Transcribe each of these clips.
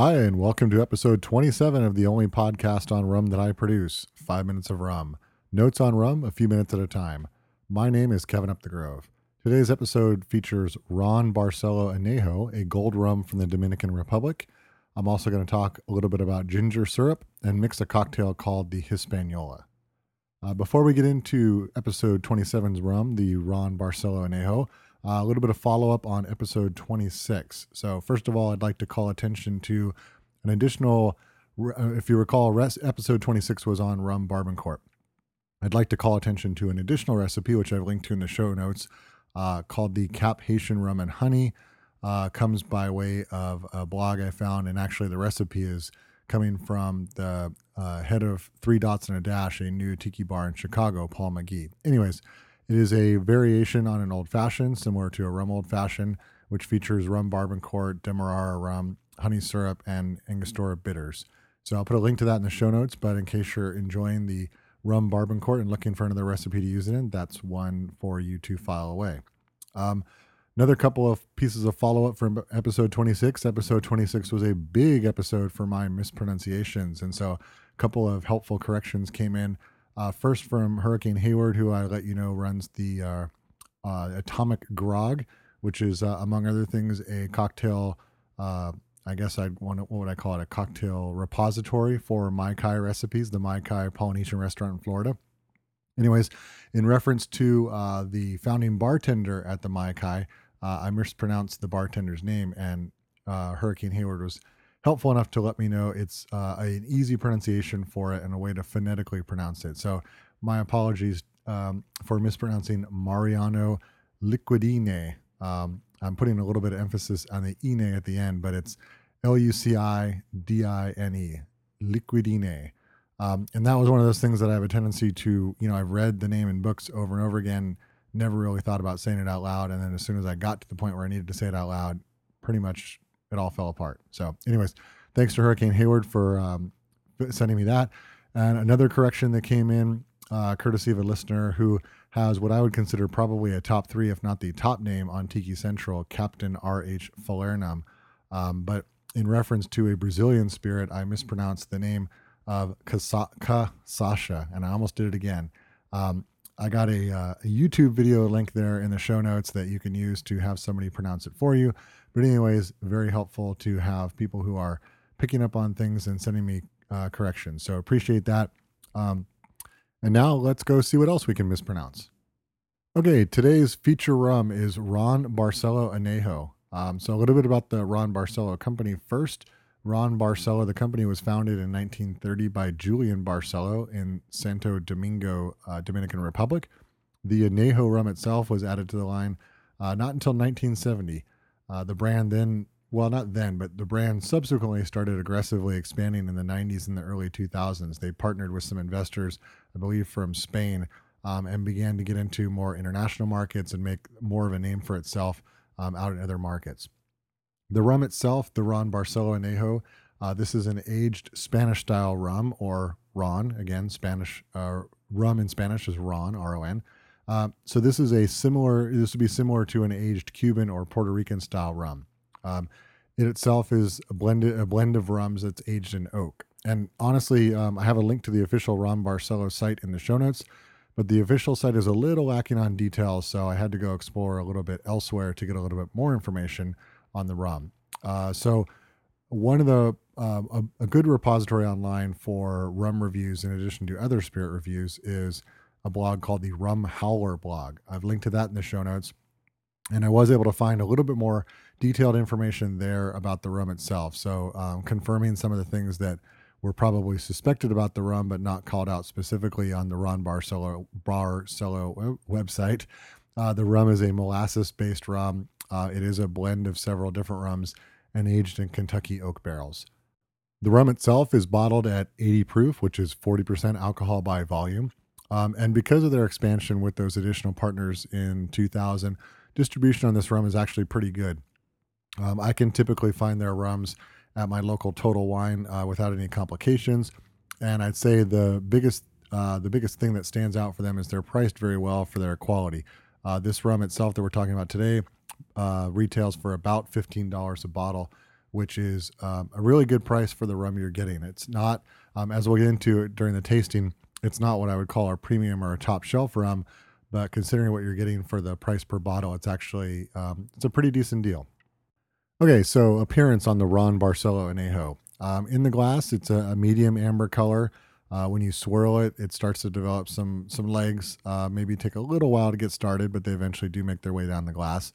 Hi, and welcome to episode 27 of the only podcast on rum that I produce Five Minutes of Rum. Notes on rum, a few minutes at a time. My name is Kevin Upthegrove. Today's episode features Ron Barcelo Anejo, a gold rum from the Dominican Republic. I'm also going to talk a little bit about ginger syrup and mix a cocktail called the Hispaniola. Uh, before we get into episode 27's rum, the Ron Barcelo Anejo, uh, a little bit of follow up on episode 26. So, first of all, I'd like to call attention to an additional, uh, if you recall, res- episode 26 was on rum barbancourt. I'd like to call attention to an additional recipe, which I've linked to in the show notes, uh, called the Cap Haitian Rum and Honey. Uh, comes by way of a blog I found, and actually, the recipe is coming from the uh, head of Three Dots and a Dash, a new tiki bar in Chicago, Paul McGee. Anyways, it is a variation on an old fashioned, similar to a rum old fashioned, which features rum barbancourt, demerara rum, honey syrup, and Angostura bitters. So I'll put a link to that in the show notes. But in case you're enjoying the rum barbancourt and looking for another recipe to use it in, that's one for you to file away. Um, another couple of pieces of follow up from episode 26. Episode 26 was a big episode for my mispronunciations. And so a couple of helpful corrections came in uh, first from Hurricane Hayward, who I let you know runs the uh, uh, Atomic Grog, which is, uh, among other things, a cocktail. Uh, I guess I'd want to, what would I call it? A cocktail repository for Mai Kai recipes, the Mai Kai Polynesian restaurant in Florida. Anyways, in reference to uh, the founding bartender at the Mai Kai, I mispronounced the bartender's name, and Hurricane Hayward was helpful enough to let me know it's uh, an easy pronunciation for it and a way to phonetically pronounce it. So my apologies um, for mispronouncing Mariano Licudine. Um, I'm putting a little bit of emphasis on the ine at the end, but it's L U C I D I N E, Licudine. Um, and that was one of those things that I have a tendency to, you know, I've read the name in books over and over again, never really thought about saying it out loud. And then as soon as I got to the point where I needed to say it out loud, pretty much it all fell apart. So, anyways, thanks to Hurricane Hayward for um, sending me that. And another correction that came in, uh, courtesy of a listener who has what I would consider probably a top three, if not the top name on Tiki Central, Captain R.H. Falernum. Um, but in reference to a Brazilian spirit, I mispronounced the name of cachaça, and I almost did it again. Um, I got a, uh, a, YouTube video link there in the show notes that you can use to have somebody pronounce it for you. But, anyways, very helpful to have people who are picking up on things and sending me uh, corrections. So, appreciate that. Um, and now let's go see what else we can mispronounce. Okay, today's feature rum is Ron Barcelo Anejo. Um, so, a little bit about the Ron Barcelo company first. Ron Barcelo, the company was founded in 1930 by Julian Barcelo in Santo Domingo, uh, Dominican Republic. The Anejo rum itself was added to the line uh, not until 1970. Uh, the brand then, well, not then, but the brand subsequently started aggressively expanding in the 90s and the early 2000s. They partnered with some investors, I believe, from Spain, um, and began to get into more international markets and make more of a name for itself um, out in other markets. The rum itself, the Ron Barcelo Anejo, uh, this is an aged Spanish style rum or Ron. Again, Spanish uh, rum in Spanish is Ron, R O N. Uh, so this is a similar. This would be similar to an aged Cuban or Puerto Rican style rum. Um, it itself is a blend a blend of rums that's aged in oak. And honestly, um, I have a link to the official Ron Barcelo site in the show notes, but the official site is a little lacking on details, so I had to go explore a little bit elsewhere to get a little bit more information on the rum. Uh, so one of the uh, a, a, good repository online for rum reviews, in addition to other spirit reviews, is a blog called the Rum Howler blog. I've linked to that in the show notes. And I was able to find a little bit more detailed information there about the rum itself. So, um, confirming some of the things that were probably suspected about the rum, but not called out specifically on the Ron Barcelo, Barcelo website. Uh, the rum is a molasses based rum. Uh, it is a blend of several different rums and aged in Kentucky oak barrels. The rum itself is bottled at 80 proof, which is 40% alcohol by volume. Um, and because of their expansion with those additional partners in 2000, distribution on this rum is actually pretty good. Um, I can typically find their rums at my local Total Wine uh, without any complications. And I'd say the biggest uh, the biggest thing that stands out for them is they're priced very well for their quality. Uh, this rum itself that we're talking about today uh, retails for about $15 a bottle, which is um, a really good price for the rum you're getting. It's not, um, as we'll get into during the tasting, it's not what I would call our premium or a top shelf rum, but considering what you're getting for the price per bottle, it's actually um, it's a pretty decent deal. Okay, so appearance on the Ron Barcelo Anejo. Um, in the glass, it's a, a medium amber color. Uh, when you swirl it, it starts to develop some some legs. Uh, maybe take a little while to get started, but they eventually do make their way down the glass.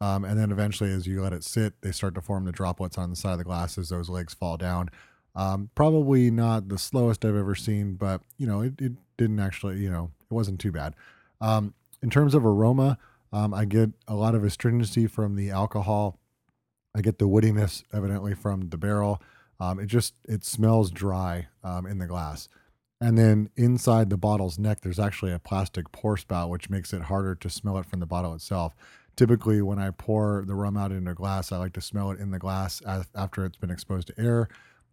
Um, and then eventually, as you let it sit, they start to form the droplets on the side of the glass as those legs fall down. Um, probably not the slowest I've ever seen, but you know, it, it didn't actually, you know, it wasn't too bad. Um, in terms of aroma, um, I get a lot of astringency from the alcohol. I get the woodiness evidently from the barrel. Um, it just it smells dry um, in the glass. And then inside the bottle's neck, there's actually a plastic pour spout, which makes it harder to smell it from the bottle itself typically when I pour the rum out into a glass, I like to smell it in the glass as, after it's been exposed to air.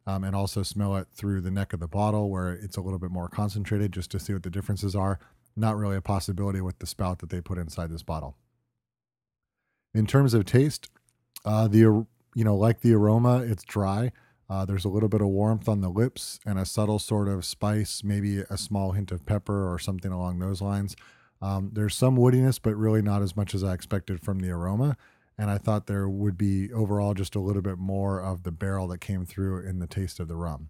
Um, and also smell it through the neck of the bottle where it's a little bit more concentrated just to see what the differences are. Not really a possibility with the spout that they put inside this bottle. In terms of taste, uh, the you know like the aroma, it's dry. Uh, there's a little bit of warmth on the lips and a subtle sort of spice, maybe a small hint of pepper or something along those lines. Um, there's some woodiness, but really not as much as I expected from the aroma. And I thought there would be overall just a little bit more of the barrel that came through in the taste of the rum.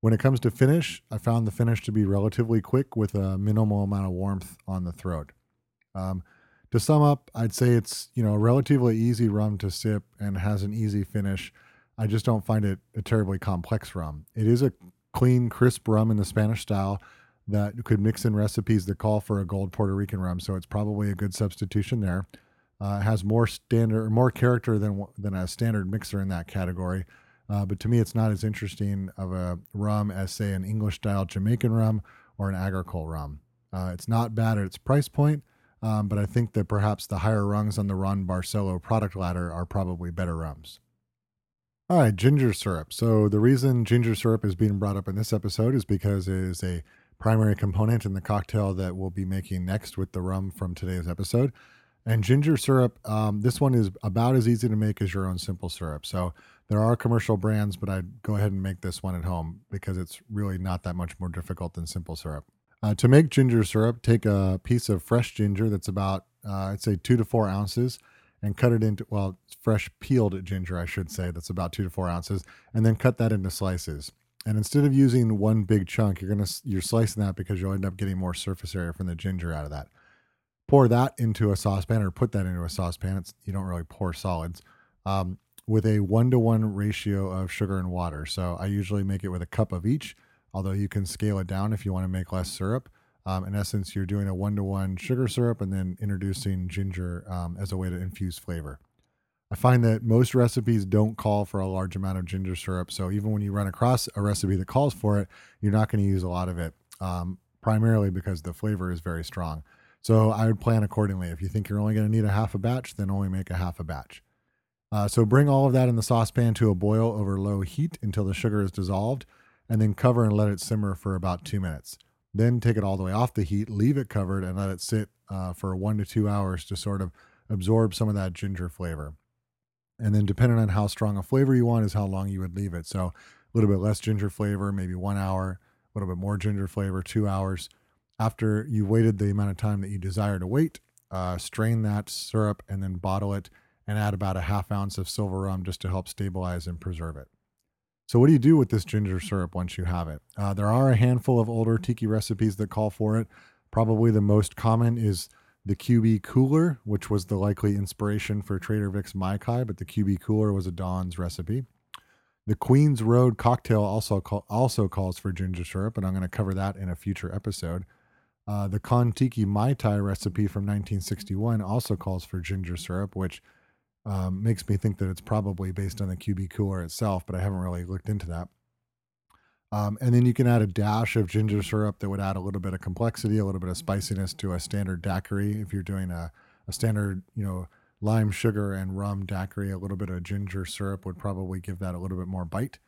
When it comes to finish, I found the finish to be relatively quick with a minimal amount of warmth on the throat. Um, to sum up, I'd say it's you know a relatively easy rum to sip and has an easy finish. I just don't find it a terribly complex rum. It is a clean, crisp rum in the Spanish style that could mix in recipes that call for a gold Puerto Rican rum. So it's probably a good substitution there. Uh, has more standard, more character than than a standard mixer in that category. Uh, but to me, it's not as interesting of a rum as say an English style Jamaican rum or an agricole rum. Uh, it's not bad at its price point, um, but I think that perhaps the higher rungs on the Ron Barcelo product ladder are probably better rums. All right, ginger syrup. So the reason ginger syrup is being brought up in this episode is because it is a primary component in the cocktail that we'll be making next with the rum from today's episode. And ginger syrup, um, this one is about as easy to make as your own simple syrup. So there are commercial brands, but I'd go ahead and make this one at home because it's really not that much more difficult than simple syrup. Uh, to make ginger syrup, take a piece of fresh ginger that's about, uh, I'd say, two to four ounces and cut it into, well, fresh peeled ginger, I should say, that's about two to four ounces, and then cut that into slices. And instead of using one big chunk, you're gonna you're slicing that because you'll end up getting more surface area from the ginger out of that. Pour that into a saucepan or put that into a saucepan. It's, you don't really pour solids um, with a one to one ratio of sugar and water. So I usually make it with a cup of each, although you can scale it down if you want to make less syrup. Um, in essence, you're doing a one to one sugar syrup and then introducing ginger um, as a way to infuse flavor. I find that most recipes don't call for a large amount of ginger syrup. So even when you run across a recipe that calls for it, you're not going to use a lot of it, um, primarily because the flavor is very strong. So I would plan accordingly. If you think you're only going to need a half a batch, then only make a half a batch. Uh, so bring all of that in the saucepan to a boil over low heat until the sugar is dissolved, and then cover and let it simmer for about two minutes. Then take it all the way off the heat, leave it covered, and let it sit uh, for one to two hours to sort of absorb some of that ginger flavor. And then depending on how strong a flavor you want is how long you would leave it. So a little bit less ginger flavor, maybe one hour, a little bit more ginger flavor, two hours. After you waited the amount of time that you desire to wait, uh, strain that syrup and then bottle it and add about a half ounce of silver rum just to help stabilize and preserve it. So, what do you do with this ginger syrup once you have it? Uh, there are a handful of older tiki recipes that call for it. Probably the most common is the QB Cooler, which was the likely inspiration for Trader Vic's Mai Tai, but the QB Cooler was a Don's recipe. The Queen's Road cocktail also call, also calls for ginger syrup, and I'm going to cover that in a future episode. Uh, the Kontiki Mai Tai recipe from 1961 also calls for ginger syrup, which um, makes me think that it's probably based on the QB Cooler itself, but I haven't really looked into that. Um, and then you can add a dash of ginger syrup that would add a little bit of complexity, a little bit of spiciness to a standard daiquiri. If you're doing a, a standard, you know, lime sugar and rum daiquiri, a little bit of ginger syrup would probably give that a little bit more bite.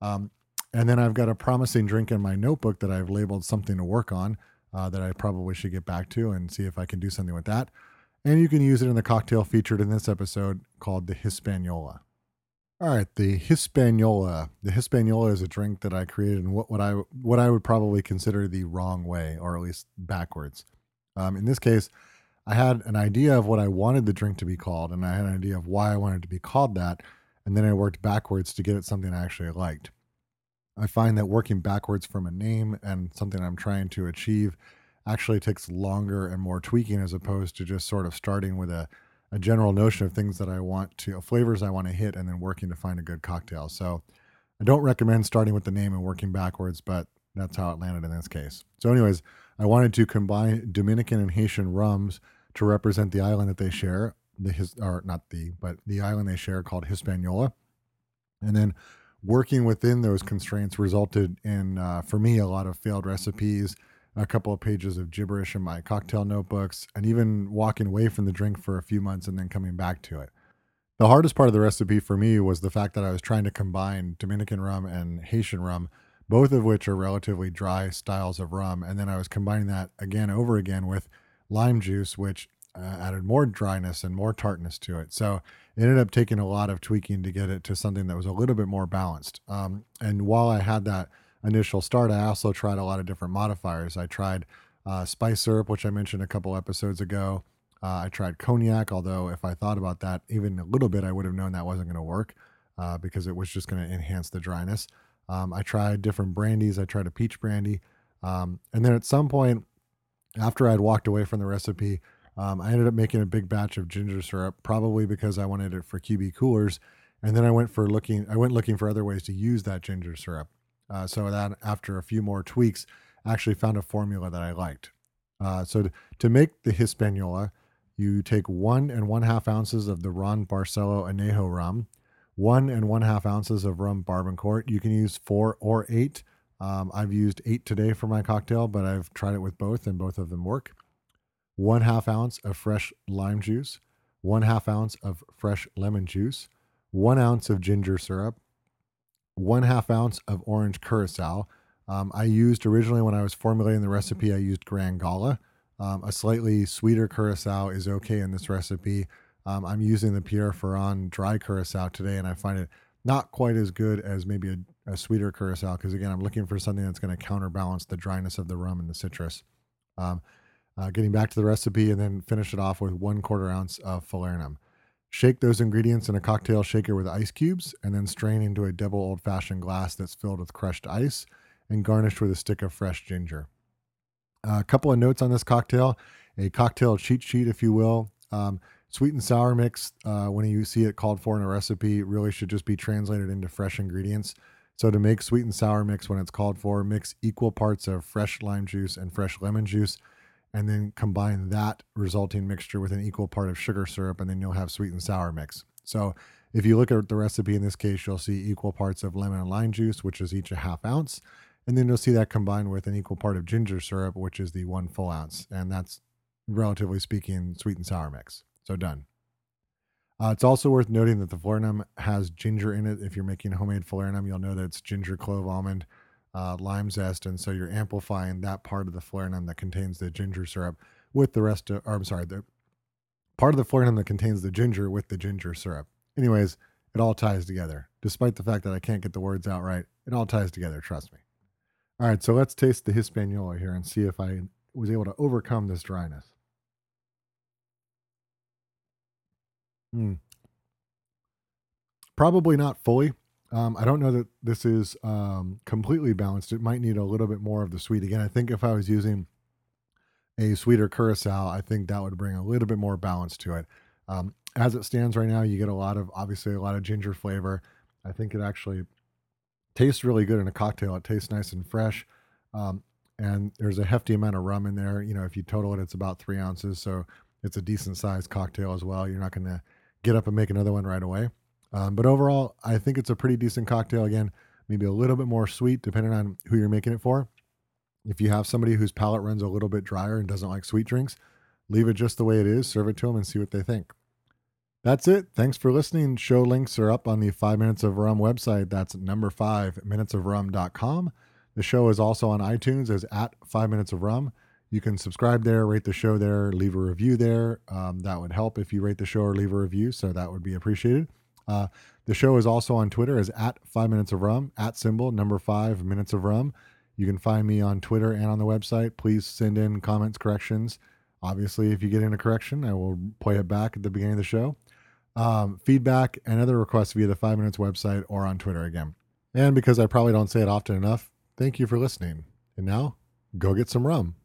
Um, and then I've got a promising drink in my notebook that I've labeled something to work on uh, that I probably should get back to and see if I can do something with that. And you can use it in the cocktail featured in this episode called the Hispaniola. All right, the Hispaniola. The Hispaniola is a drink that I created in what, what I what I would probably consider the wrong way, or at least backwards. Um, in this case, I had an idea of what I wanted the drink to be called, and I had an idea of why I wanted it to be called that, and then I worked backwards to get it something I actually liked. I find that working backwards from a name and something I'm trying to achieve actually takes longer and more tweaking as opposed to just sort of starting with a a general notion of things that I want to, flavors I want to hit, and then working to find a good cocktail. So I don't recommend starting with the name and working backwards, but that's how it landed in this case. So, anyways, I wanted to combine Dominican and Haitian rums to represent the island that they share. The his or not the, but the island they share called Hispaniola, and then working within those constraints resulted in, uh, for me, a lot of failed recipes a couple of pages of gibberish in my cocktail notebooks, and even walking away from the drink for a few months and then coming back to it. The hardest part of the recipe for me was the fact that I was trying to combine Dominican rum and Haitian rum, both of which are relatively dry styles of rum. And then I was combining that again over again with lime juice, which uh, added more dryness and more tartness to it. So it ended up taking a lot of tweaking to get it to something that was a little bit more balanced. Um, and while I had that initial start, I also tried a lot of different modifiers. I tried uh, spice syrup, which I mentioned a couple episodes ago. Uh, I tried cognac, although if I thought about that even a little bit, I would have known that wasn't going to work uh, because it was just going to enhance the dryness. Um, I tried different brandies. I tried a peach brandy. Um, and then at some point, after I'd walked away from the recipe, um, I ended up making a big batch of ginger syrup, probably because I wanted it for QB coolers. And then I went for looking, I went looking for other ways to use that ginger syrup. Uh, so that after a few more tweaks, actually found a formula that I liked. Uh, so to, to, make the Hispaniola, you take one and one half ounces of the Ron Barcelo Anejo rum, one and one half ounces of rum Barbancourt. You can use four or eight. Um, I've used eight today for my cocktail, but I've tried it with both, and both of them work. One half ounce of fresh lime juice, one half ounce of fresh lemon juice, one ounce of ginger syrup, one half ounce of orange curacao. Um, I used originally when I was formulating the recipe, I used Grand Gala. Um, a slightly sweeter curacao is okay in this recipe. Um, I'm using the Pierre Ferrand dry curacao today, and I find it not quite as good as maybe a, a sweeter curacao because, again, I'm looking for something that's going to counterbalance the dryness of the rum and the citrus. Um, uh, getting back to the recipe, and then finish it off with one quarter ounce of falernum. Shake those ingredients in a cocktail shaker with ice cubes and then strain into a double old fashioned glass that's filled with crushed ice and garnished with a stick of fresh ginger. A couple of notes on this cocktail a cocktail cheat sheet, if you will. Um, sweet and sour mix, uh, when you see it called for in a recipe, really should just be translated into fresh ingredients. So, to make sweet and sour mix when it's called for, mix equal parts of fresh lime juice and fresh lemon juice and then combine that resulting mixture with an equal part of sugar syrup, and then you'll have sweet and sour mix. So if you look at the recipe in this case, you'll see equal parts of lemon and lime juice, which is each a half ounce. And then you'll see that combined with an equal part of ginger syrup, which is the one full ounce. And that's relatively speaking sweet and sour mix. So done. Uh, it's also worth noting that the falernum has ginger in it. If you're making homemade falernum, you'll know that it's ginger, clove, almond, uh, lime zest, and so you're amplifying that part of the falernum that contains the ginger syrup with the rest of, or I'm sorry, the part of the falernum that contains the ginger with the ginger syrup. Anyways, it all ties together. Despite the fact that I can't get the words out right, it all ties together. Trust me. All right, so let's taste the Hispaniola here and see if I was able to overcome this dryness. Hmm. Probably not fully. Um, I don't know that this is um, completely balanced. It might need a little bit more of the sweet. Again, I think if I was using a sweeter curacao, I think that would bring a little bit more balance to it. Um, as it stands right now, you get a lot of obviously a lot of ginger flavor. I think it actually tastes really good in a cocktail. It tastes nice and fresh, um, and there's a hefty amount of rum in there. You know, if you total it, it's about three ounces, so it's a decent sized cocktail as well. You're not going to get up and make another one right away. Um, but overall, I think it's a pretty decent cocktail. Again, maybe a little bit more sweet depending on who you're making it for. If you have somebody whose palate runs a little bit drier and doesn't like sweet drinks, leave it just the way it is, serve it to them, and see what they think. That's it. Thanks for listening. Show links are up on the 5 Minutes of Rum website. That's number 5 minutesofrum.com. The show is also on iTunes as at 5 Minutes of Rum. You can subscribe there, rate the show there, leave a review there. Um, that would help if you rate the show or leave a review, so that would be appreciated. Uh, The show is also on Twitter as at five minutes of rum, at symbol number five minutes of rum. You can find me on Twitter and on the website. Please send in comments, corrections. Obviously, if you get in a correction, I will play it back at the beginning of the show. Um, feedback and other requests via the five minutes website or on Twitter again. And because I probably don't say it often enough, thank you for listening. And now, go get some rum.